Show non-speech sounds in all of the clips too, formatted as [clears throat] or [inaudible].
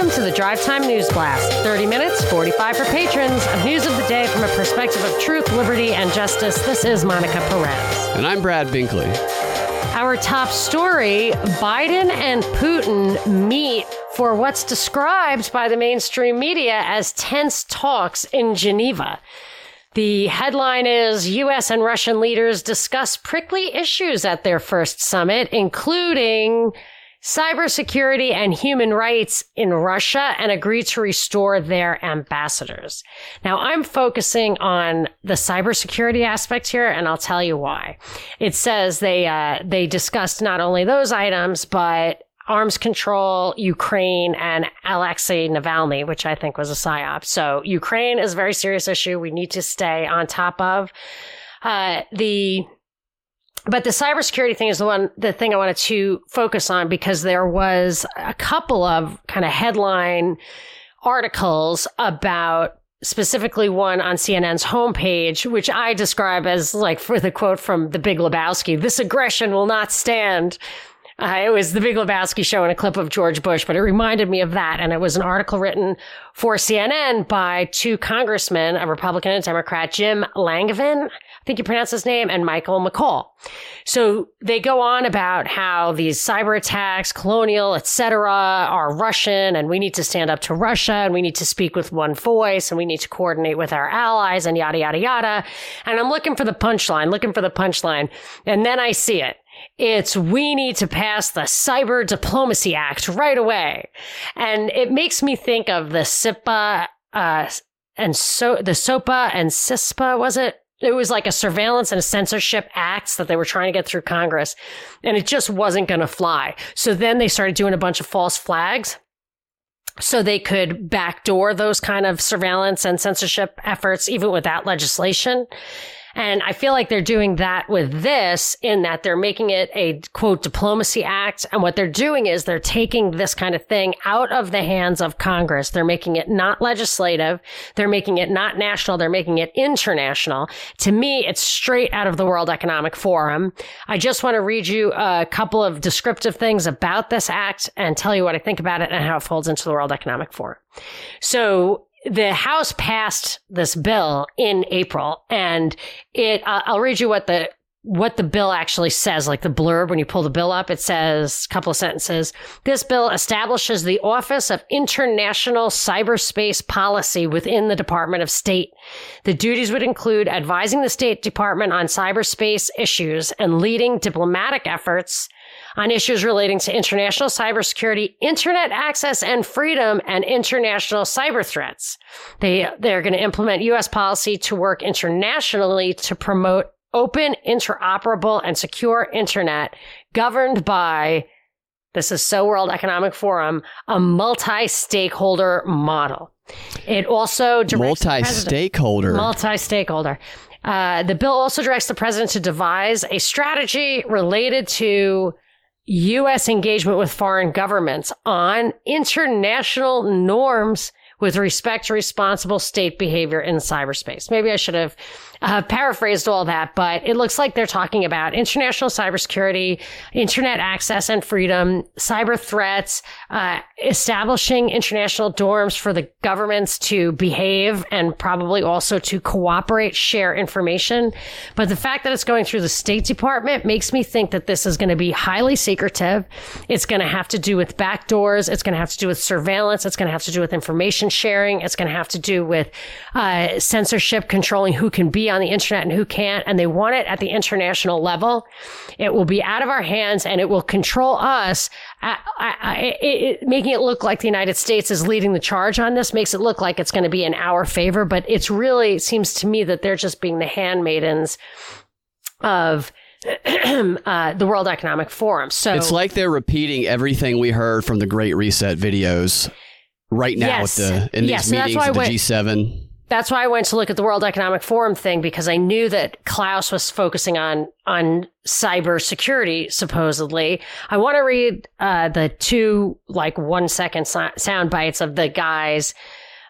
Welcome to the Drive Time News Blast. 30 minutes, 45 for patrons of news of the day from a perspective of truth, liberty, and justice. This is Monica Perez. And I'm Brad Binkley. Our top story Biden and Putin meet for what's described by the mainstream media as tense talks in Geneva. The headline is U.S. and Russian leaders discuss prickly issues at their first summit, including cybersecurity and human rights in Russia and agree to restore their ambassadors. Now I'm focusing on the cybersecurity aspect here and I'll tell you why. It says they, uh, they discussed not only those items, but arms control, Ukraine, and Alexei Navalny, which I think was a psyop. So Ukraine is a very serious issue. We need to stay on top of. Uh, the but the cybersecurity thing is the one, the thing I wanted to focus on because there was a couple of kind of headline articles about specifically one on CNN's homepage, which I describe as like for the quote from the Big Lebowski, this aggression will not stand. Uh, it was the Big Lebowski show and a clip of George Bush, but it reminded me of that. And it was an article written for CNN by two congressmen, a Republican and Democrat, Jim Langevin, think you pronounce his name, and Michael McCaul. So they go on about how these cyber attacks, colonial, etc., are Russian, and we need to stand up to Russia, and we need to speak with one voice, and we need to coordinate with our allies, and yada yada yada. And I'm looking for the punchline, looking for the punchline, and then I see it. It's we need to pass the Cyber Diplomacy Act right away, and it makes me think of the SIPA. Uh, and so the SOPA and CISPA was it it was like a surveillance and a censorship acts that they were trying to get through Congress, and it just wasn't going to fly. So then they started doing a bunch of false flags so they could backdoor those kind of surveillance and censorship efforts even without legislation. And I feel like they're doing that with this in that they're making it a quote diplomacy act. And what they're doing is they're taking this kind of thing out of the hands of Congress. They're making it not legislative. They're making it not national. They're making it international. To me, it's straight out of the World Economic Forum. I just want to read you a couple of descriptive things about this act and tell you what I think about it and how it folds into the World Economic Forum. So the House passed this bill in April, and it. Uh, I'll read you what the what the bill actually says, like the blurb when you pull the bill up, it says a couple of sentences. This bill establishes the Office of International Cyberspace Policy within the Department of State. The duties would include advising the State Department on cyberspace issues and leading diplomatic efforts on issues relating to international cybersecurity, internet access and freedom, and international cyber threats. They, they're going to implement U.S. policy to work internationally to promote open, interoperable, and secure internet governed by this is so World Economic Forum, a multi-stakeholder model. It also multi-stakeholder. Multi-stakeholder. Uh, the bill also directs the president to devise a strategy related to U.S. engagement with foreign governments on international norms with respect to responsible state behavior in cyberspace. Maybe I should have uh, paraphrased all that, but it looks like they're talking about international cybersecurity, internet access and freedom, cyber threats, uh, establishing international norms for the governments to behave and probably also to cooperate, share information. But the fact that it's going through the State Department makes me think that this is going to be highly secretive. It's going to have to do with backdoors. It's going to have to do with surveillance. It's going to have to do with information sharing. It's going to have to do with uh, censorship, controlling who can be on the internet and who can't. And they want it at the international level. It will be out of our hands and it will control us. I, I, it, it, making it look like the United States is leading the charge on this makes it look like it's going to be in our favor. But it's really it seems to me that they're just being the handmaidens of [clears throat] uh, the World Economic Forum. So it's like they're repeating everything we heard from the Great Reset videos right now yes. the in these yes, meetings at the G7. That's why I went to look at the World Economic Forum thing because I knew that Klaus was focusing on on cybersecurity supposedly. I want to read uh, the two like one second so- sound bites of the guys.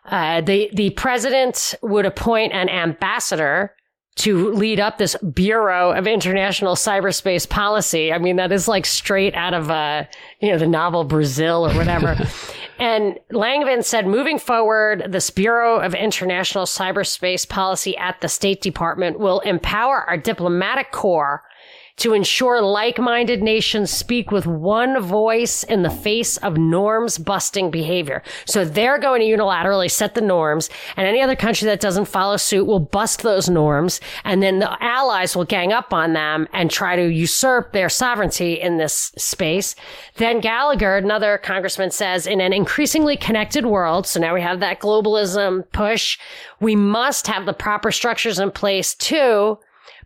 Uh, the the president would appoint an ambassador to lead up this Bureau of International Cyberspace Policy. I mean, that is like straight out of, uh, you know, the novel Brazil or whatever. [laughs] and Langevin said, moving forward, this Bureau of International Cyberspace Policy at the State Department will empower our diplomatic corps to ensure like-minded nations speak with one voice in the face of norms busting behavior. So they're going to unilaterally set the norms and any other country that doesn't follow suit will bust those norms. And then the allies will gang up on them and try to usurp their sovereignty in this space. Then Gallagher, another congressman says in an increasingly connected world. So now we have that globalism push. We must have the proper structures in place too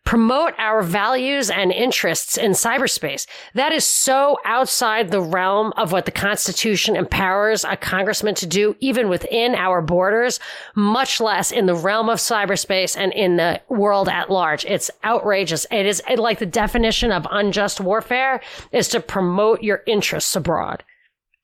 promote our values and interests in cyberspace. That is so outside the realm of what the Constitution empowers a congressman to do, even within our borders, much less in the realm of cyberspace and in the world at large. It's outrageous. It is like the definition of unjust warfare is to promote your interests abroad.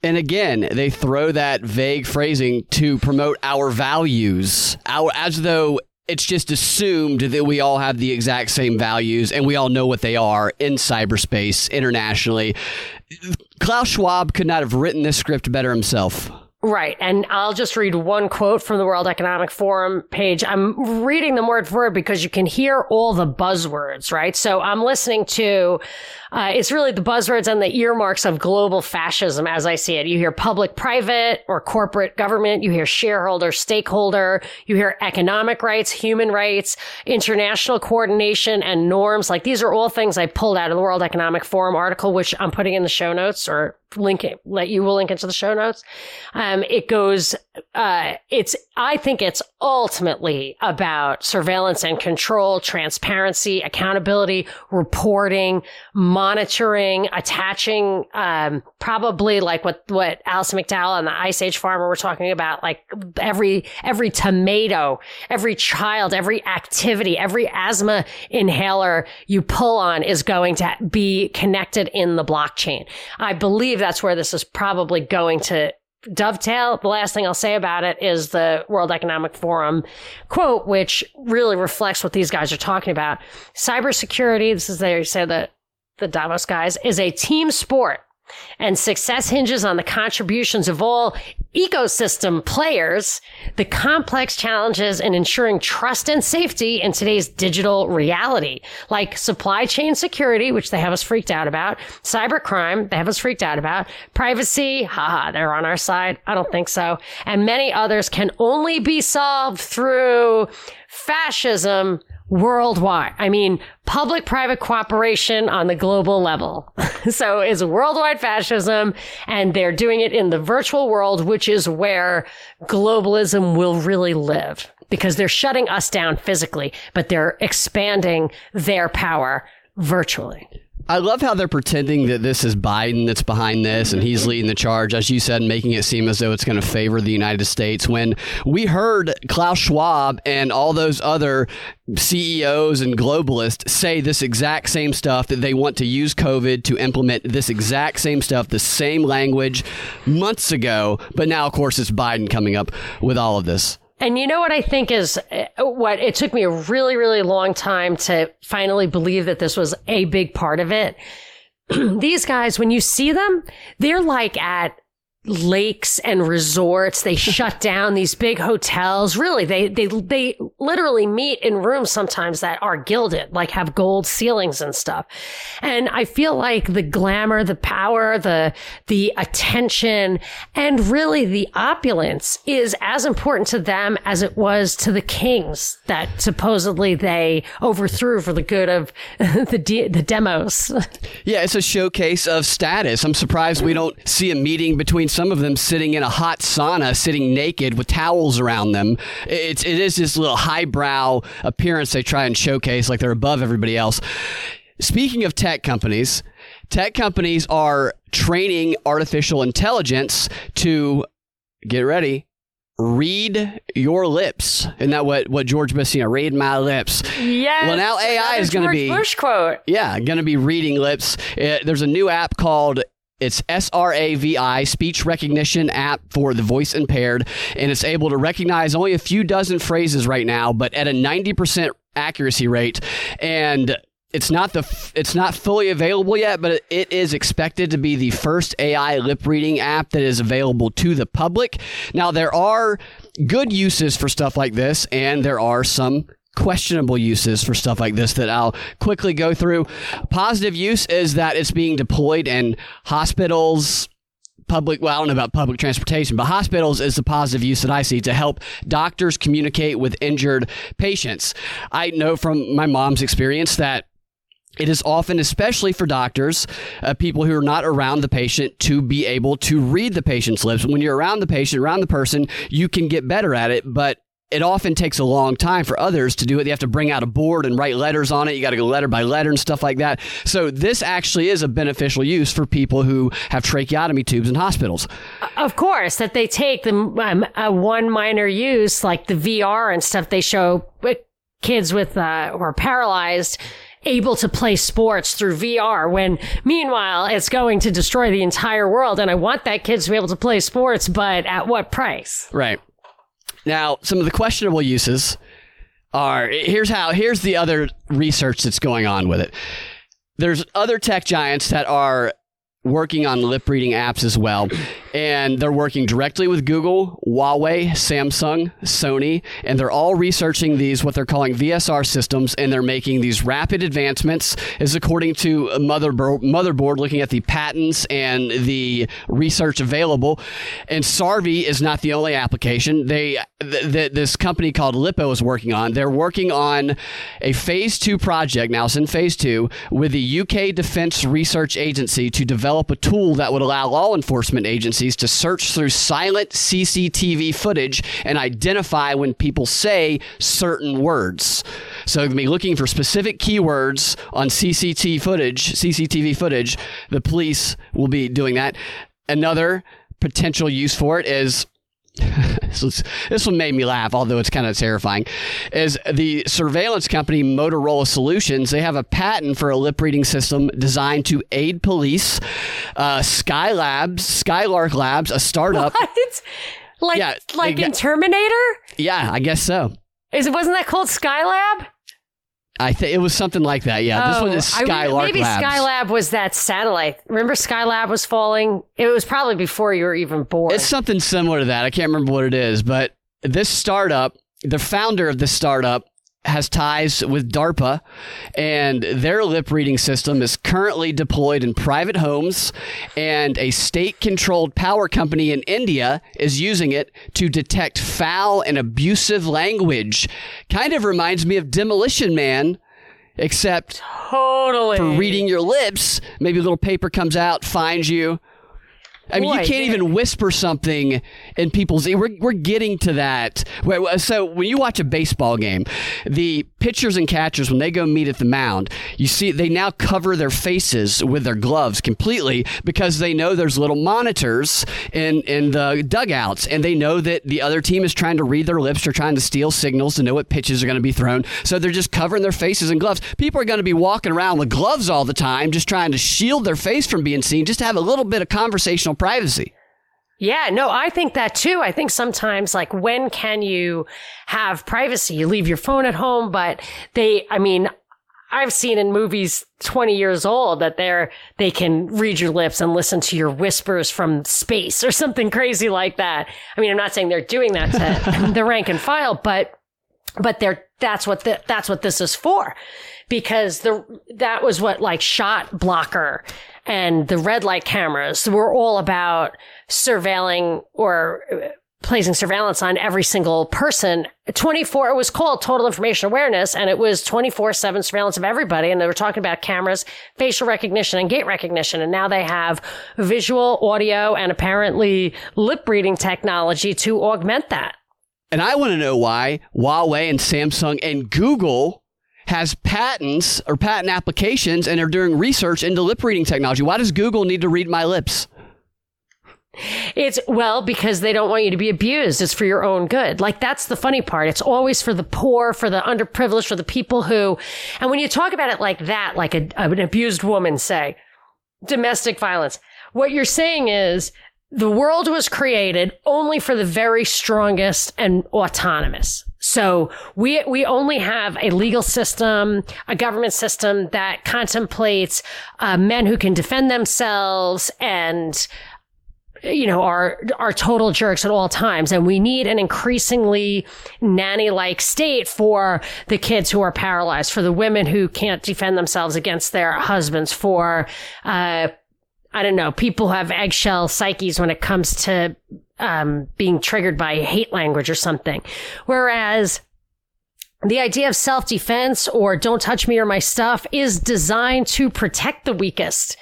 And again, they throw that vague phrasing to promote our values, our, as though it's just assumed that we all have the exact same values and we all know what they are in cyberspace internationally. Klaus Schwab could not have written this script better himself. Right. And I'll just read one quote from the World Economic Forum page. I'm reading them word for word because you can hear all the buzzwords, right? So I'm listening to, uh, it's really the buzzwords and the earmarks of global fascism as I see it. You hear public private or corporate government. You hear shareholder, stakeholder. You hear economic rights, human rights, international coordination and norms. Like these are all things I pulled out of the World Economic Forum article, which I'm putting in the show notes or link it, let you will link into the show notes. Um, it goes, uh, it's, I think it's ultimately about surveillance and control, transparency, accountability, reporting, monitoring, attaching, um, probably like what, what Alison McDowell and the Ice Age farmer were talking about, like every, every tomato, every child, every activity, every asthma inhaler you pull on is going to be connected in the blockchain. I believe that's where this is probably going to dovetail. The last thing I'll say about it is the World Economic Forum quote, which really reflects what these guys are talking about. Cybersecurity, this is they say that the Davos guys, is a team sport and success hinges on the contributions of all ecosystem players, the complex challenges in ensuring trust and safety in today's digital reality, like supply chain security, which they have us freaked out about, cybercrime, they have us freaked out about, privacy, haha, they're on our side. I don't think so. And many others can only be solved through fascism, worldwide. I mean, public private cooperation on the global level. [laughs] so it's worldwide fascism and they're doing it in the virtual world, which is where globalism will really live because they're shutting us down physically, but they're expanding their power virtually. I love how they're pretending that this is Biden that's behind this and he's leading the charge, as you said, making it seem as though it's going to favor the United States. When we heard Klaus Schwab and all those other CEOs and globalists say this exact same stuff that they want to use COVID to implement this exact same stuff, the same language months ago. But now, of course, it's Biden coming up with all of this. And you know what I think is uh, what it took me a really, really long time to finally believe that this was a big part of it. [clears throat] These guys, when you see them, they're like at lakes and resorts. They [laughs] shut down these big hotels. Really, they, they, they literally meet in rooms sometimes that are gilded, like have gold ceilings and stuff. And I feel like the glamour, the power, the, the attention and really the opulence is as important to them as it was to the kings that supposedly they overthrew for the good of [laughs] the, de- the demos. Yeah, it's a showcase of status. I'm surprised we don't see a meeting between some of them sitting in a hot sauna, sitting naked with towels around them. It's it is this little highbrow appearance they try and showcase like they're above everybody else. Speaking of tech companies, tech companies are training artificial intelligence to get ready read your lips. Isn't that what, what George Messina, read my lips? Yes. Well, now AI is going to be. Bush quote. Yeah, going to be reading lips. Uh, there's a new app called it's SRAVI, speech recognition app for the voice impaired, and it's able to recognize only a few dozen phrases right now, but at a 90% accuracy rate. And it's not the it's not fully available yet, but it is expected to be the first AI lip reading app that is available to the public. Now there are good uses for stuff like this, and there are some questionable uses for stuff like this that I'll quickly go through. Positive use is that it's being deployed in hospitals, public well i don't know about public transportation but hospitals is the positive use that i see to help doctors communicate with injured patients i know from my mom's experience that it is often, especially for doctors, uh, people who are not around the patient, to be able to read the patient's lips. When you're around the patient, around the person, you can get better at it, but it often takes a long time for others to do it. You have to bring out a board and write letters on it. You got to go letter by letter and stuff like that. So this actually is a beneficial use for people who have tracheotomy tubes in hospitals. Of course, that they take the um, uh, one minor use like the VR and stuff. They show uh, kids with uh, who are paralyzed able to play sports through VR when meanwhile it's going to destroy the entire world. And I want that kids to be able to play sports, but at what price? Right. Now, some of the questionable uses are here's how here's the other research that's going on with it. There's other tech giants that are working on lip reading apps as well. And they're working directly with Google, Huawei, Samsung, Sony, and they're all researching these, what they're calling VSR systems, and they're making these rapid advancements, is according to Motherboard, Motherboard looking at the patents and the research available. And SRAVI is not the only application. They, th- th- this company called Liopa is working on. They're working on a phase two project, now it's in phase two, with the UK Defense Research Agency to develop a tool that would allow law enforcement agencies to search through silent CCTV footage and identify when people say certain words. So be looking for specific keywords on CCTV footage, CCTV footage. The police will be doing that. Another potential use for it is [laughs] this, was, this one made me laugh, although it's kind of terrifying. Is the surveillance company Motorola Solutions? They have a patent for a lip reading system designed to aid police. Uh, Skylabs, Skylark Labs, a startup. [laughs] What? Like, yeah, like in Terminator? Yeah, I guess so. Is it wasn't that called Skylab? I think it was something like that. Yeah, oh, this one is oh, Skylab. Maybe Labs. Skylab was that satellite. Remember Skylab was falling? It was probably before you were even born. It's something similar to that. I can't remember what it is, but this startup, the founder of this startup has ties with DARPA, and their lip reading system is currently deployed in private homes, and a state controlled power company in India is using it to detect foul and abusive language. Kind of reminds me of Demolition Man. Except totally for reading your lips, maybe a little paper comes out, finds you, I mean, Boy, you can't yeah. even whisper something in people's ear. We're, we're getting to that. So when you watch a baseball game, the pitchers and catchers, when they go meet at the mound, you see they now cover their faces with their gloves completely because they know there's little monitors in, in the dugouts and they know that the other team is trying to read their lips or trying to steal signals to know what pitches are going to be thrown. So they're just covering their faces in gloves. People are going to be walking around with gloves all the time, just trying to shield their face from being seen, just to have a little bit of conversational privacy. Yeah, no, I think that too. I think sometimes, like, when can you have privacy? You leave your phone at home, but they, I mean, I've seen in movies 20 years old that they're, they can read your lips and listen to your whispers from space or something [laughs] crazy like that. I mean, I'm not saying they're doing that to [laughs] the rank and file, but, but they're, that's what the, that's what this is for. Because the, that was what like shot blocker and the red light cameras were all about surveilling or uh, placing surveillance on every single person. 24, it was called total information awareness and it was 24 7 surveillance of everybody. And they were talking about cameras, facial recognition and gait recognition. And now they have visual, audio, and apparently lip reading technology to augment that. And I want to know why Huawei and Samsung and Google has patents or patent applications and are doing research into lip reading technology. Why does Google need to read my lips? It's well because they don't want you to be abused. It's for your own good. Like that's the funny part. It's always for the poor, for the underprivileged, for the people who, and when you talk about it like that, like a, an abused woman, say, domestic violence, what you're saying is the world was created only for the very strongest and autonomous. So we we only have a legal system, a government system that contemplates uh, men who can defend themselves and you know are are total jerks at all times. And we need an increasingly nanny like state for the kids who are paralyzed for the women who can't defend themselves against their husbands for uh, I don't know, people have eggshell psyches when it comes to um, being triggered by hate language or something. Whereas the idea of self defense or don't touch me or my stuff is designed to protect the weakest.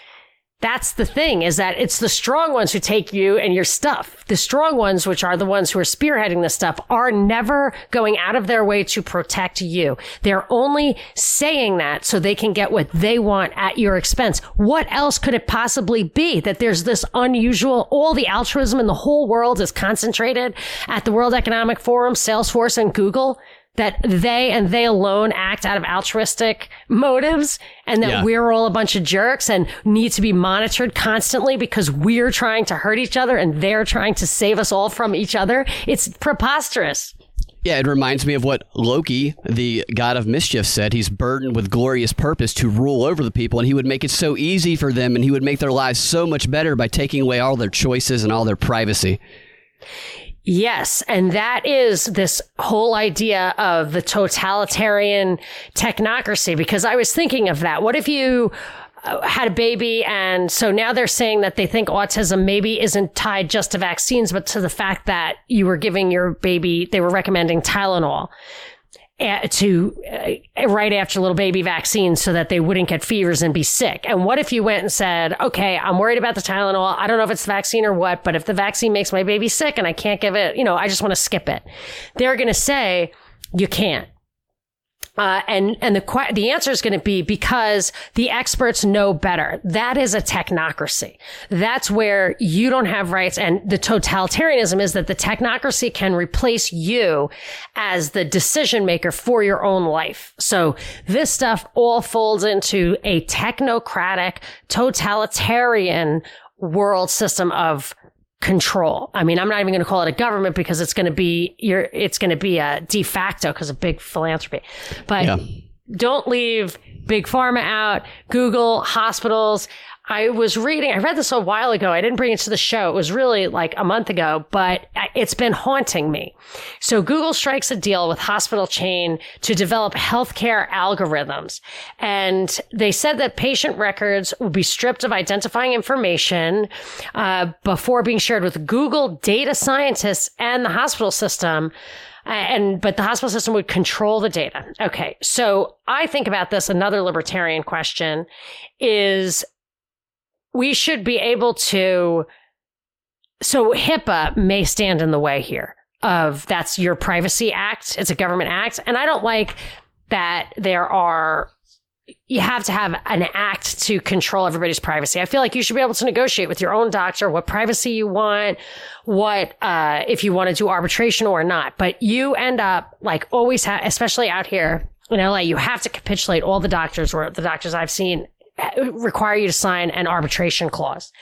That's the thing is that it's the strong ones who take you and your stuff. The strong ones, which are the ones who are spearheading this stuff, are never going out of their way to protect you. They're only saying that so they can get what they want at your expense. What else could it possibly be that there's this unusual, all the altruism in the whole world is concentrated at the World Economic Forum, Salesforce and Google? That they and they alone act out of altruistic motives and that yeah. we're all a bunch of jerks and need to be monitored constantly because we're trying to hurt each other and they're trying to save us all from each other. It's preposterous. Yeah, it reminds me of what Loki, the god of mischief, said. He's burdened with glorious purpose to rule over the people, and he would make it so easy for them, and he would make their lives so much better by taking away all their choices and all their privacy. Yes. And that is this whole idea of the totalitarian technocracy, because I was thinking of that. What if you uh, had a baby and so now they're saying that they think autism maybe isn't tied just to vaccines, but to the fact that you were giving your baby, they were recommending Tylenol to uh, right after little baby vaccines so that they wouldn't get fevers and be sick. And what if you went and said, okay, I'm worried about the Tylenol. I don't know if it's the vaccine or what, but if the vaccine makes my baby sick and I can't give it, you know, I just want to skip it. They're going to say, you can't. Uh, and and the the answer is going to be because the experts know better. That is a technocracy. That's where you don't have rights, and the totalitarianism is that the technocracy can replace you as the decision maker for your own life. So this stuff all folds into a technocratic, totalitarian world system of control. I mean, I'm not even going to call it a government because it's going to be your, it's going to be a de facto because of big philanthropy. But yeah. don't leave big pharma out, Google, hospitals. I was reading, I read this a while ago. I didn't bring it to the show. It was really like a month ago, but it's been haunting me. So Google strikes a deal with hospital chain to develop healthcare algorithms. And they said that patient records would be stripped of identifying information uh, before being shared with Google data scientists and the hospital system and but the hospital system would control the data. Okay, so I think about this. Another libertarian question is we should be able to. So HIPAA may stand in the way here of that's your privacy act. It's a government act. And I don't like that there are you have to have an act to control everybody's privacy. I feel like you should be able to negotiate with your own doctor what privacy you want, what uh, if you want to do arbitration or not. But you end up like always have, especially out here in LA, you have to capitulate. All the doctors or the doctors I've seen require you to sign an arbitration clause.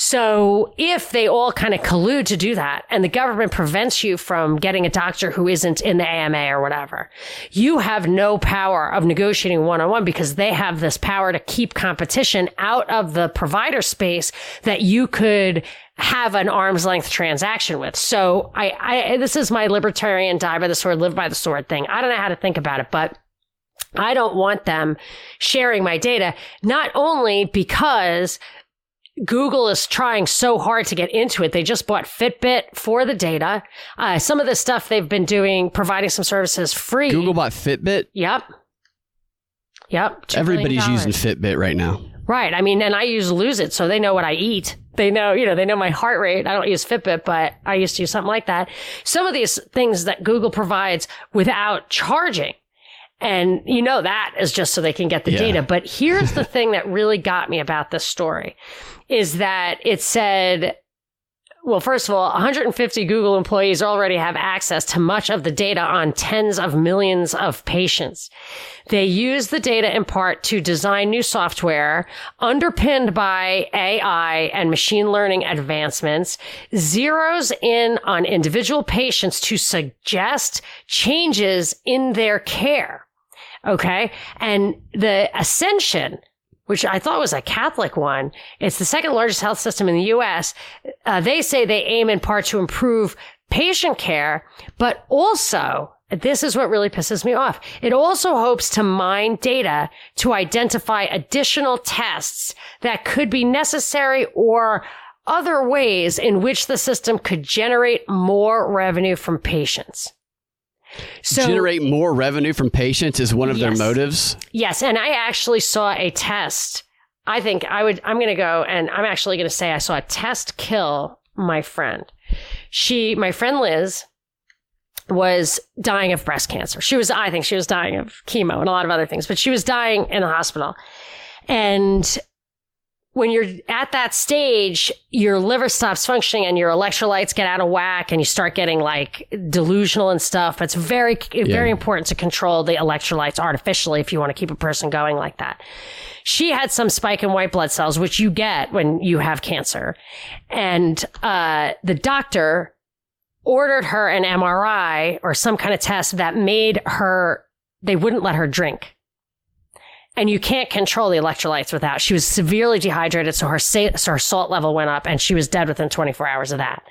So if they all kind of collude to do that and the government prevents you from getting a doctor who isn't in the AMA or whatever, you have no power of negotiating one on one because they have this power to keep competition out of the provider space that you could have an arm's length transaction with. So I, I, this is my libertarian die by the sword, live by the sword thing. I don't know how to think about it, but I don't want them sharing my data, not only because Google is trying so hard to get into it. They just bought Fitbit for the data. Uh, some of the stuff they've been doing, providing some services free. Google bought Fitbit? Yep. Yep. Everybody's using Fitbit right now. Right. I mean, and I use Lose It, so they know what I eat. They know, you know, they know my heart rate. I don't use Fitbit, but I used to use something like that. Some of these things that Google provides without charging and you know that is just so they can get the yeah. data. But here's the [laughs] thing that really got me about this story is that it said well, first of all, 150 Google employees already have access to much of the data on tens of millions of patients. They use the data in part to design new software underpinned by AI and machine learning advancements, zeroes in on individual patients to suggest changes in their care. Okay. And the Ascension, which I thought was a Catholic one. It's the second largest health system in the U.S. Uh, they say they aim in part to improve patient care, but also this is what really pisses me off. It also hopes to mine data to identify additional tests that could be necessary or other ways in which the system could generate more revenue from patients. So, generate more revenue from patients is one of yes. their motives. Yes, and I actually saw a test. I think I would. I'm going to go, and I'm actually going to say I saw a test kill my friend. She, my friend Liz, was dying of breast cancer. She was, I think, she was dying of chemo and a lot of other things, but she was dying in the hospital, and when you're at that stage, your liver stops functioning and your electrolytes get out of whack and you start getting like delusional and stuff. It's very, yeah. very important to control the electrolytes artificially if you want to keep a person going like that. She had some spike in white blood cells, which you get when you have cancer. And, uh, the doctor ordered her an MRI or some kind of test that made her, they wouldn't let her drink and you can't control the electrolytes without. She was severely dehydrated, so her sa- so her salt level went up, and she was dead within 24 hours of that.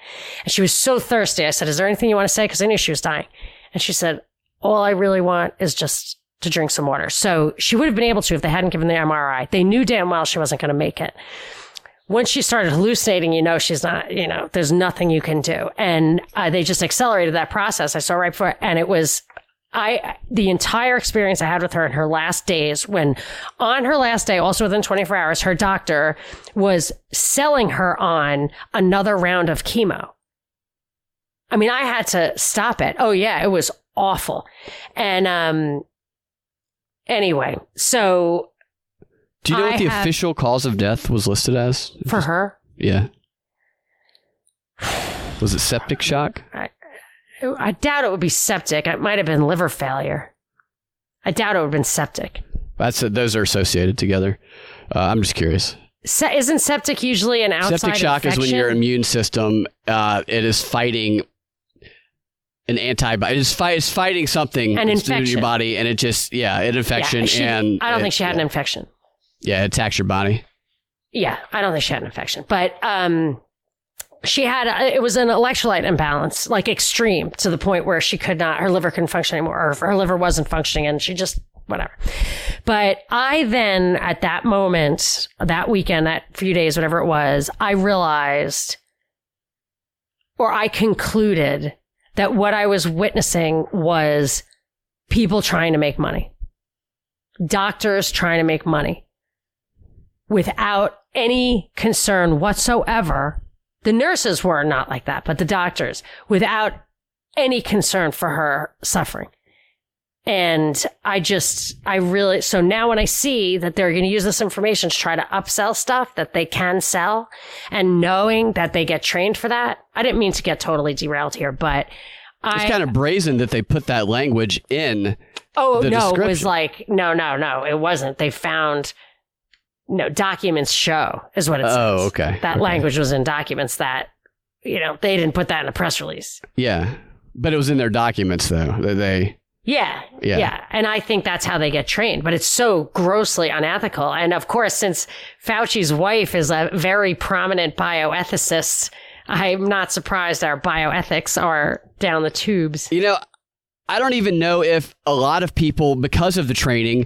And she was so thirsty. I said, "Is there anything you want to say?" Because I knew she was dying. And she said, "All I really want is just to drink some water." So she would have been able to if they hadn't given the MRI. They knew damn well she wasn't going to make it. Once she started hallucinating, you know she's not. You know, there's nothing you can do, and uh, they just accelerated that process. I saw right before, and it was I, the entire experience I had with her in her last days, when on her last day, also within 24 hours, her doctor was selling her on another round of chemo. I mean, I had to stop it. Oh yeah, it was awful. And, um, anyway, so. Do you know I what the have, official cause of death was listed as? For her? Yeah. Was it septic shock? I, I doubt it would be septic. It might have been liver failure. I doubt it would have been septic. That's those are associated together. Uh, I'm just curious. Se- isn't septic usually an outside Septic shock infection? is when your immune system uh, it is fighting an antibody. It is fight, it's fighting something An that's in your body, and it just yeah, an infection, Yeah, she- and I don't it- think she had yeah. an infection. Yeah, it attacks your body. Yeah, I don't think she had an infection, but um, she had it was an electrolyte imbalance, like extreme to the point where she could not, her liver couldn't function anymore, or her liver wasn't functioning, and she just whatever. But I then, at that moment, that weekend, that few days, whatever it was, I realized, or I concluded that what I was witnessing was people trying to make money, doctors trying to make money without any concern whatsoever. The nurses were not like that, but the doctors without any concern for her suffering. And I just, I really, so now when I see that they're going to use this information to try to upsell stuff that they can sell and knowing that they get trained for that, I didn't mean to get totally derailed here, but It's I, kind of brazen that they put that language in. Oh no, it was like no, no, no, it wasn't. They found no documents show is what it says. Oh, okay. That Okay. language was in documents that you know they didn't put that in a press release. Yeah, but it was in their documents though. That they Yeah, Yeah. yeah, and I think that's how they get trained. But it's so grossly unethical. And of course, since Fauci's wife is a very prominent bioethicist, I'm not surprised our bioethics are down the tubes. You know, I don't even know if a lot of people, because of the training,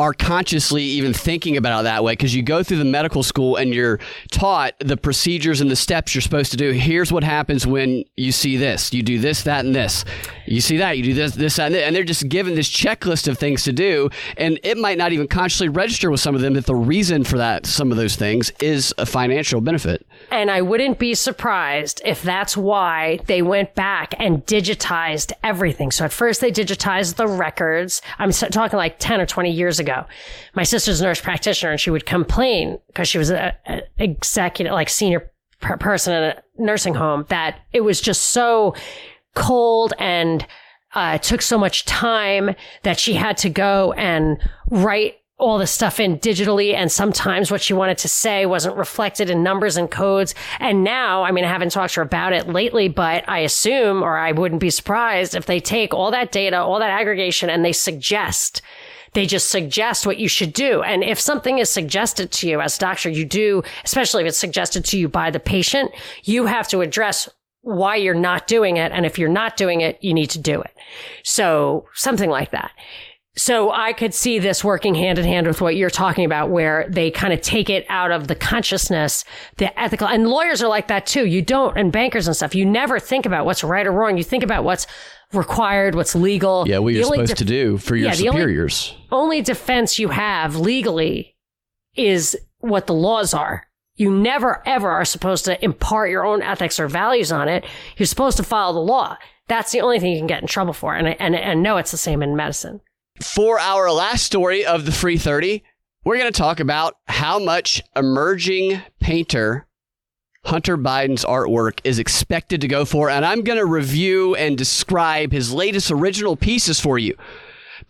are consciously even thinking about it that way because you go through the medical school and you're taught the procedures and the steps you're supposed to do. Here's what happens when you see this. You do this, that, and this. You see that. You do this, this, that, and, this. and they're just given this checklist of things to do. And it might not even consciously register with some of them that the reason for that, some of those things, is a financial benefit. And I wouldn't be surprised if that's why they went back and digitized everything. So at first they digitized the records. I'm talking like 10 or 20 years ago. My sister's nurse practitioner and she would complain because she was a, a executive, like senior per- person in a nursing home that it was just so cold and uh, took so much time that she had to go and write all the stuff in digitally and sometimes what she wanted to say wasn't reflected in numbers and codes. And now, I mean, I haven't talked to her about it lately, but I assume, or I wouldn't be surprised if they take all that data, all that aggregation and they suggest they just suggest what you should do. And if something is suggested to you as a doctor, you do, especially if it's suggested to you by the patient, you have to address why you're not doing it. And if you're not doing it, you need to do it. So something like that. So I could see this working hand in hand with what you're talking about, where they kind of take it out of the consciousness, the ethical, and lawyers are like that too. You don't, and bankers and stuff, you never think about what's right or wrong. You think about what's required, what's legal. Yeah, what you're supposed def- to do for your Yeah, the only- superiors. only defense you have legally is what the laws are. You never ever are supposed to impart your own ethics or values on it. You're supposed to follow the law. That's the only thing you can get in trouble for. And and and no, it's the same in medicine. For our last story of the free 30, we're going to talk about how much emerging painter Hunter Biden's artwork is expected to go for, and I'm going to review and describe his latest original pieces for you.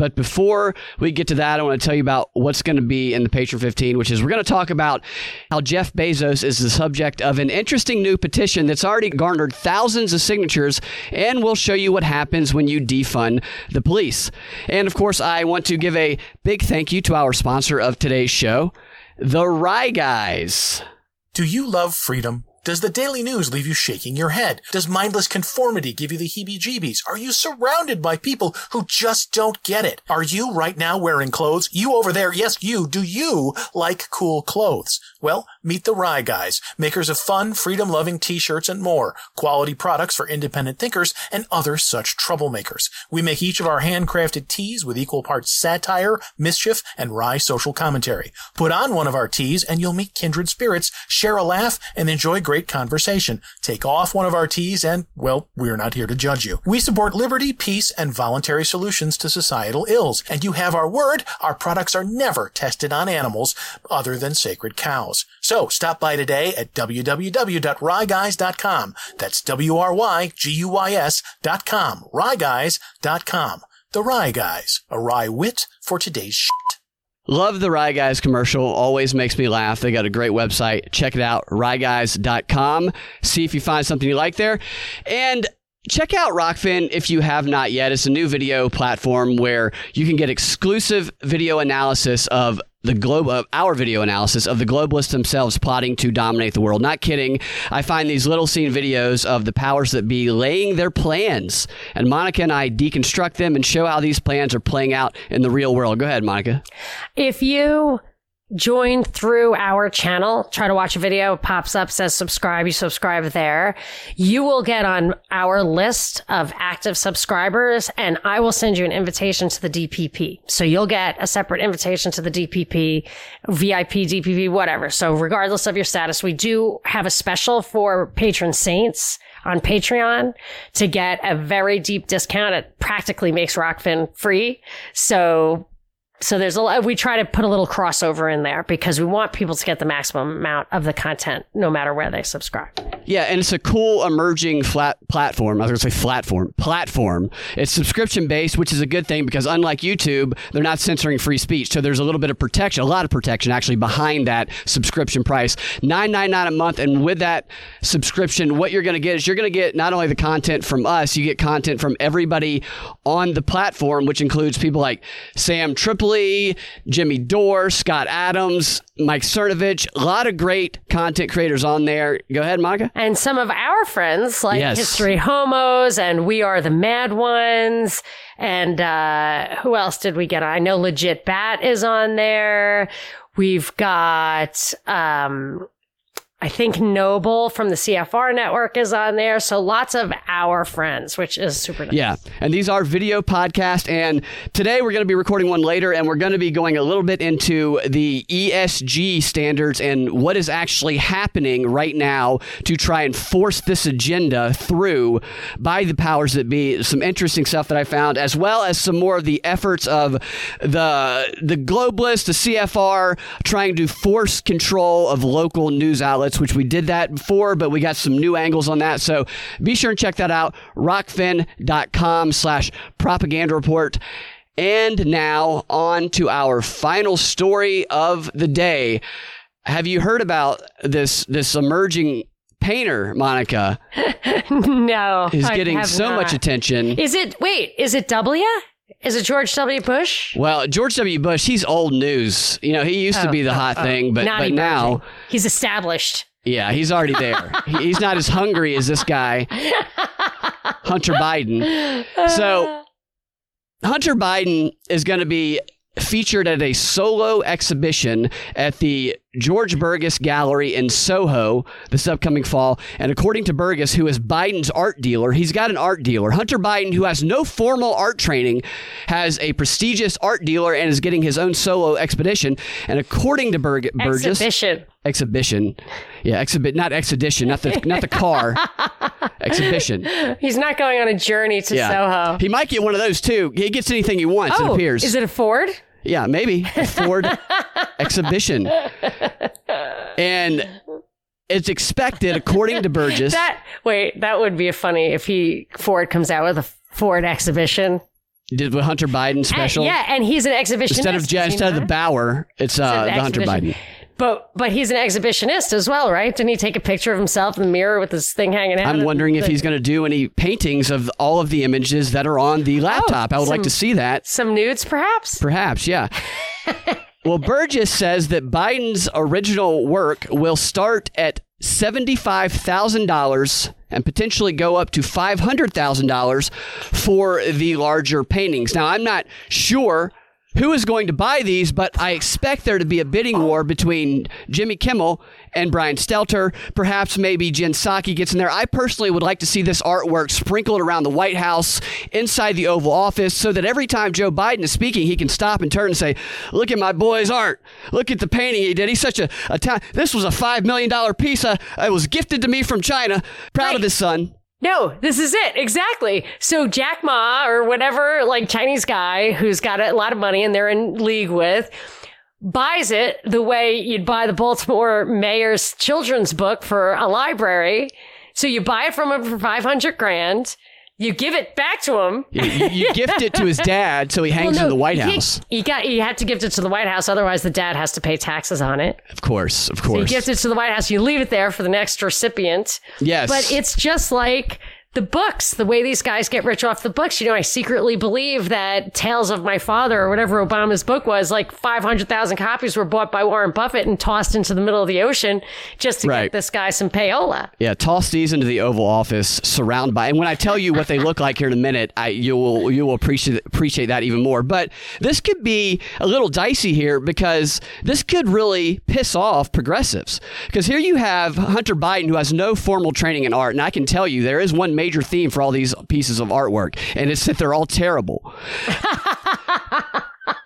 But before we get to that, I want to tell you about what's going to be in the Patreon 15, which is we're going to talk about how Jeff Bezos is the subject of an interesting new petition that's already garnered thousands of signatures, and we'll show you what happens when you defund the police. And of course, I want to give a big thank you to our sponsor of today's show, The Wry Guys. Do you love freedom? Does the daily news leave you shaking your head? Does mindless conformity give you the heebie-jeebies? Are you surrounded by people who just don't get it? Are you right now wearing clothes? You over there, yes, you. Do you like cool clothes? Well, meet the Wry Guys, makers of fun, freedom-loving t-shirts and more, quality products for independent thinkers and other such troublemakers. We make each of our handcrafted tees with equal parts satire, mischief, and wry social commentary. Put on one of our tees and you'll meet kindred spirits, share a laugh, and enjoy great conversation. Take off one of our tees and, well, we're not here to judge you. We support liberty, peace, and voluntary solutions to societal ills. And you have our word, our products are never tested on animals other than sacred cows. So stop by today at www.wryguys.com. That's W-R-Y-G-U-Y-S dot com. Wryguys.com. The Wry Guys, a wry wit for today's shit. Love the Wry Guys commercial. Always makes me laugh. They got a great website. Check it out, wryguys.com. See if you find something you like there. And check out Rokfin if you have not yet. It's a new video platform where you can get exclusive video analysis of the globe of our video analysis of the globalists themselves plotting to dominate the world. Not kidding. I find these little scene videos of the powers that be laying their plans, and Monica and I deconstruct them and show how these plans are playing out in the real world. Go ahead, Monica. If you join through our channel, try to watch a video, pops up, says subscribe, you subscribe there, you will get on our list of active subscribers and I will send you an invitation to the DPP. So you'll get a separate invitation to the DPP, VIP, DPP, whatever. So regardless of your status, we do have a special for patron saints on Patreon to get a very deep discount. It practically makes Rokfin free. So so there's a lot, we try to put a little crossover in there because we want people to get the maximum amount of the content no matter where they subscribe. Yeah, and it's a cool emerging flat platform. I was going to say platform. Platform. It's subscription based, which is a good thing because unlike YouTube, they're not censoring free speech. So there's a little bit of protection, a lot of protection actually behind that subscription price. Nine nine nine a month, and with that subscription, what you're going to get is you're going to get not only the content from us, you get content from everybody on the platform, which includes people like Sam Jimmy Dore, Scott Adams, Mike Cernovich, a lot of great content creators on there. Go ahead, Monica. And some of our friends, like Yes. History Homos and We Are the Mad Ones, and uh, who else did we get? I know Legit Bat is on there. We've got, um, I think Noble from the CFR network is on there. So lots of our friends, which is super nice. Yeah, and these are video podcasts. And today we're going to be recording one later, and we're going to be going a little bit into the ESG standards and what is actually happening right now to try and force this agenda through by the powers that be. Some interesting stuff that I found, as well as some more of the efforts of the the globalists, the CFR, trying to force control of local news outlets which we did that before, but we got some new angles on that. So be sure and check that out. Rokfin.com slash propaganda report. And now on to our final story of the day. Have you heard about this this emerging painter, Monica, [laughs] no, is getting so much attention? Is it? Wait, is it W? Is it George W. Bush? Well, George W. Bush, he's old news. You know, he used to Oh, be the oh, hot oh. thing, but but now, he's established. yeah, he's already there. He- he's not as hungry as this guy, [laughs] Hunter Biden. So, Hunter Biden is going to be featured at a solo exhibition at the George Burgess Gallery in Soho this upcoming fall. And according to Burgess, who is Biden's art dealer, he's got an art dealer. Hunter Biden, who has no formal art training, has a prestigious art dealer and is getting his own solo expedition. And according to Burg- Burgess, Exhibition. exhibition, yeah, exhibit, not exhibition, not the not the car, [laughs] exhibition. He's not going on a journey to Yeah, Soho. he might get one of those too. He gets anything he wants. it oh, appears. is it a Ford? Yeah, maybe [laughs] a Ford exhibition. And it's expected, according to Burgess, That wait, that would be funny if he Ford comes out with a Ford exhibition. did with Hunter Biden special. And, yeah, and he's an exhibitionist. Instead of instead of the? Bauer, it's uh, the Hunter. Biden. But but he's an exhibitionist as well, right? Didn't he take a picture of himself in the mirror with this thing hanging out? I'm wondering if The- he's going to do any paintings of all of the images that are on the oh, laptop. I would like to see that. some nudes, perhaps. Perhaps, yeah. [laughs] well, Burgess says that Biden's original work will start at $75,000 and potentially go up to $500,000 for the larger paintings. Now, I'm not sure who is going to buy these, but I expect there to be a bidding war between Jimmy Kimmel and Brian Stelter. Perhaps maybe Jen Psaki gets in there. I personally would like to see this artwork sprinkled around the White House, inside the Oval Office, so that every time Joe Biden is speaking, he can stop and turn and say, Look at my boy's art. Look at the painting he did. He's such a, a ta- This was a $5 million piece. Uh, it was gifted to me from China. Proud of his son. No, this is it. Exactly. So Jack Ma or whatever, like Chinese guy who's got a lot of money and they're in league with, buys it the way you'd buy the Baltimore mayor's children's book for a library. So you buy it from him for 500 grand. You give it back to him. You, you- gift it to his [laughs] dad so he hangs Well, in the White House. You got you have to gift it to the White House, otherwise the dad has to pay taxes on it. Of course, of course. You gift it to the White House, you leave it there for the next recipient. yes. But it's just like the books, the way these guys get rich off the books. You know, I secretly believe that Tales of My Father or whatever Obama's book was, like 500,000 copies were bought by Warren Buffett and tossed into the middle of the ocean just to Right. get this guy some payola. Yeah, toss these into the Oval Office, surrounded by. And when I tell you what they look like here in a minute, I, you will you will appreciate appreciate that even more. But this could be a little dicey here because this could really piss off progressives. Because here you have Hunter Biden, who has no formal training in art, and I can tell you there is one major theme for all these pieces of artwork, and it's that they're all terrible.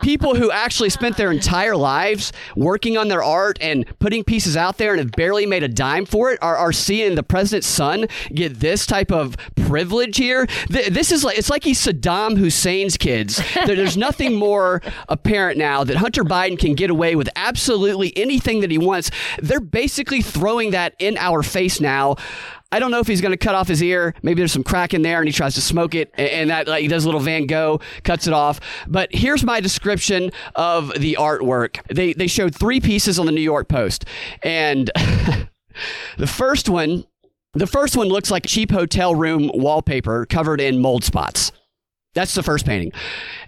people who actually spent their entire lives working on their art and putting pieces out there and have barely made a dime for it are, are seeing the president's son get this type of privilege here. Th- This is like it's like he's Saddam Hussein's kids. There- There's nothing more apparent now that Hunter Biden can get away with absolutely anything that he wants. They're basically throwing that in our face now. I don't know if he's going to cut off his ear. Maybe there's some crack in there, and he tries to smoke it, and- that like, he does a little Van Gogh, cuts it off. But here's my description of the artwork. They they showed three pieces on the New York Post, and [laughs] the first one, the first one looks like cheap hotel room wallpaper covered in mold spots. That's the first painting.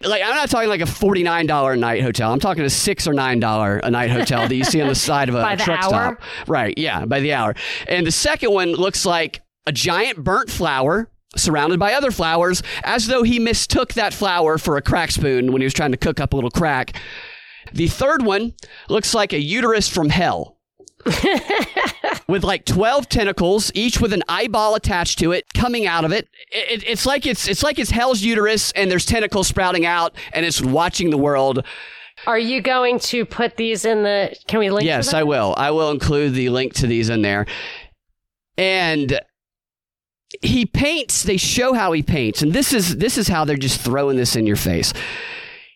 Like I'm not talking like a forty nine dollar a night hotel. I'm talking a six or nine dollar a night hotel that you see on the [laughs] side of a By the truck hour? stop. Right? Yeah, by the hour. And the second one looks like a giant burnt flower surrounded by other flowers, as though he mistook that flower for a crack spoon when he was trying to cook up a little crack. The third one looks like a uterus from hell. [laughs] with like 12 tentacles, each with an eyeball attached to it, coming out of it. It- it- It's like it's it's like it's hell's uterus, and there's tentacles sprouting out, and it's watching the world. Are you going to put these in the? Can we link? to Yes? I will. I will include the link to these in there. And he paints. They show how he paints, and this is this is how they're just throwing this in your face.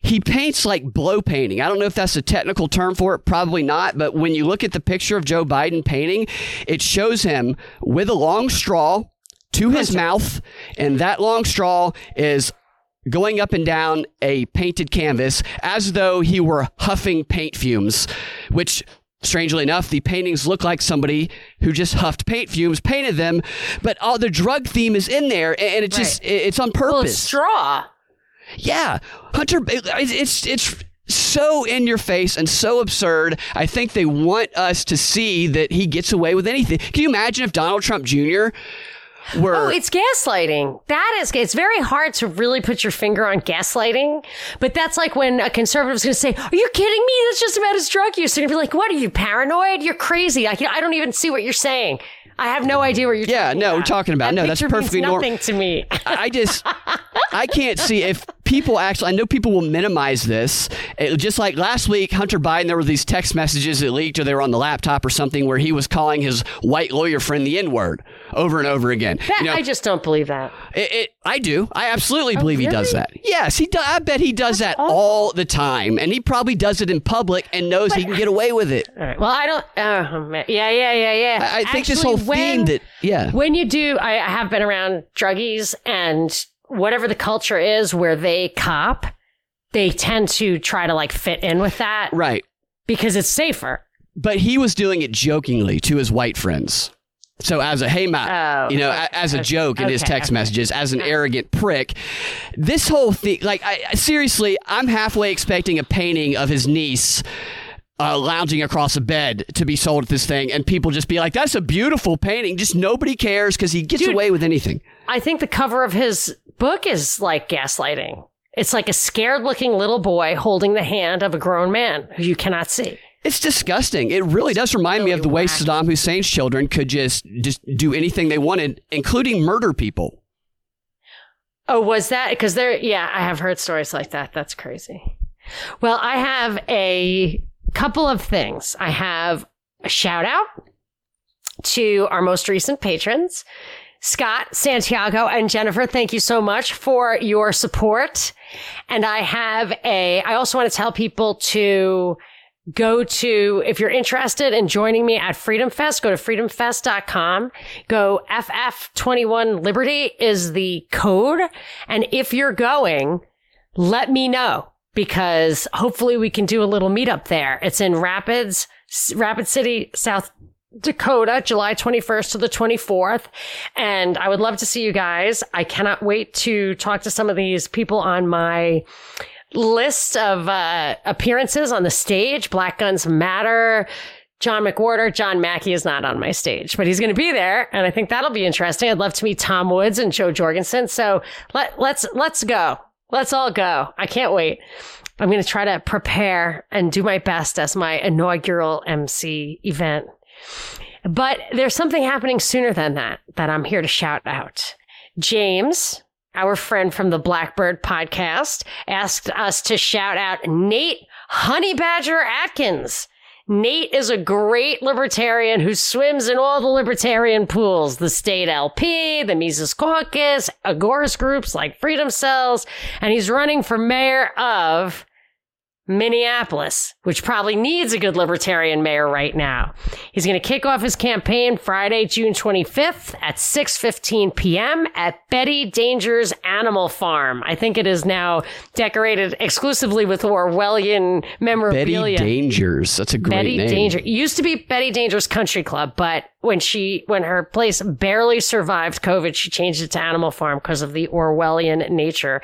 He paints like blow painting. I don't know if that's a technical term for it, probably not. But when you look at the picture of Joe Biden painting, it shows him with a long straw to his mouth, and that long straw is going up and down a painted canvas as though he were huffing paint fumes, which Strangely enough, the paintings look like somebody who just huffed paint fumes, painted them, but all the drug theme is in there, and it's just it's on purpose. Well, straw. Yeah, Hunter, it's it's so in your face and so absurd. I think they want us to see that he gets away with anything. Can you imagine if Donald Trump Jr. were Oh, it's gaslighting. That is, it's very hard to really put your finger on gaslighting. But that's like when a conservative's going to say, Are you kidding me? That's just about his drug use. They're going to be like, What are you, paranoid? You're crazy. I, I don't even see what you're saying. I have no idea what you're Yeah, talking no, about. we're talking about- That no, that's perfectly normal to me. I just, I can't see if [laughs] people actually, I know people will minimize this. It- just like last week, Hunter Biden, there were these text messages that leaked or they were on the laptop or something where he was calling his white lawyer friend the N word over and over again. That- You know, I just don't believe that. it, it, I do. I absolutely oh, believe he does that. Yes, he. Do, I bet he does that all the time, and he probably does it in public and knows he can get away with it. Right. Well, I don't. Oh. Yeah, yeah, yeah, yeah. I, I think this whole when- theme that yeah, When you do, I I have been around druggies and whatever the culture is where they cop, they tend to try to like fit in with that right. because it's safer. But he was doing it jokingly to his white friends. So as a hey Matt, Oh, you know, okay, as a joke in his text okay. messages, as an arrogant prick. This whole thing, like, I, I- seriously, I'm halfway expecting a painting of his niece. Uh, lounging across a bed to be sold at this thing, and people just be like, "That's a beautiful painting." Just nobody cares because he gets Dude. away with anything. I think the cover of his book is like gaslighting. It's like a scared looking little boy holding the hand of a grown man who you cannot see. It's disgusting. It really does remind me of the way wacky. Saddam Hussein's children could just just do anything they wanted, including murder people. Oh, was that? Because there, yeah, I have heard stories like that. That's crazy. Well, I have a couple of things. I have a shout out to our most recent patrons. Scott, Santiago, and Jennifer, thank you so much for your support. And I have a, I also want to tell people to go to, if you're interested in joining me at Freedom Fest, go to freedomfest.com. Go FF21 Liberty is the code. And if you're going, let me know because hopefully we can do a little meetup there. It's in Rapids, Rapid City, South Dakota, July 21st to the 24th. And I would love to see you guys. I cannot wait to talk to some of these people on my list of uh, appearances on the stage. Black Guns Matter. John McWhorter, John Mackey is not on my stage, but he's going to be there, and I think that'll be interesting. I'd love to meet Tom Woods and Jo Jorgensen. So let let's let's go. Let's all go. I can't wait. I'm going to try to prepare and do my best as my inaugural MC event. But there's something happening sooner than that that I'm here to shout out. James, our friend from the Blackbird podcast, asked us to shout out Nate Honey Badger Atkins. Nate is a great libertarian who swims in all the libertarian pools, the state LP, the Mises Caucus, Agorist groups like Freedom Cells, and he's running for mayor of Minneapolis, which probably needs a good libertarian mayor right now. He's going to kick off his campaign Friday, June 25th at 6:15 p.m. at Betty Danger's Animal Farm. I think it is now decorated exclusively with Orwellian memorabilia. Betty. Dangers. That's a great Betty name. Danger. It used to be Betty Danger's Country Club, but when she when her place barely survived COVID, she changed it to Animal Farm because of the Orwellian nature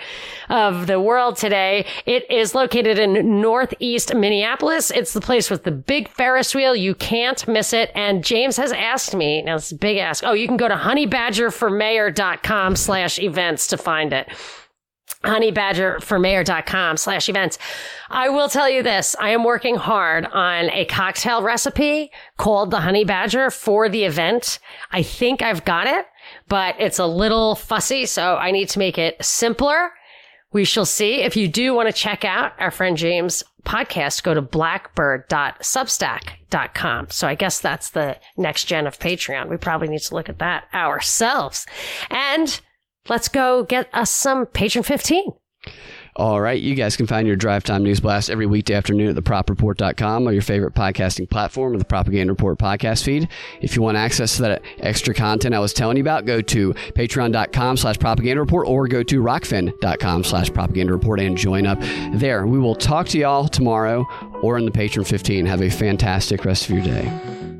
of the world today. It is located in northeast Minneapolis. It's the place with the big Ferris wheel. You can't miss it. And James has asked me, now it's a big ask. Oh, you can go to honeybadgerformayor.com slash events to find it honeybadgerformayor.com slash events. I will tell you this. I am working hard on a cocktail recipe called the honey badger for the event. I think I've got it, but it's a little fussy. So I need to make it simpler. We shall see. If you do want to check out our friend James podcast, go to blackbird.substack.com. So I guess that's the next gen of Patreon. We probably need to look at that ourselves. And let's go get us some patron 15. All right. You guys can find your Drive Time News Blast every weekday afternoon at thepropreport.com or your favorite podcasting platform or the Propaganda Report podcast feed. If you want access to that extra content I was telling you about, go to patreon.com slash propaganda report or go to rokfin.com slash propaganda report and join up there. We will talk to y'all tomorrow or in the Patron 15. Have a fantastic rest of your day.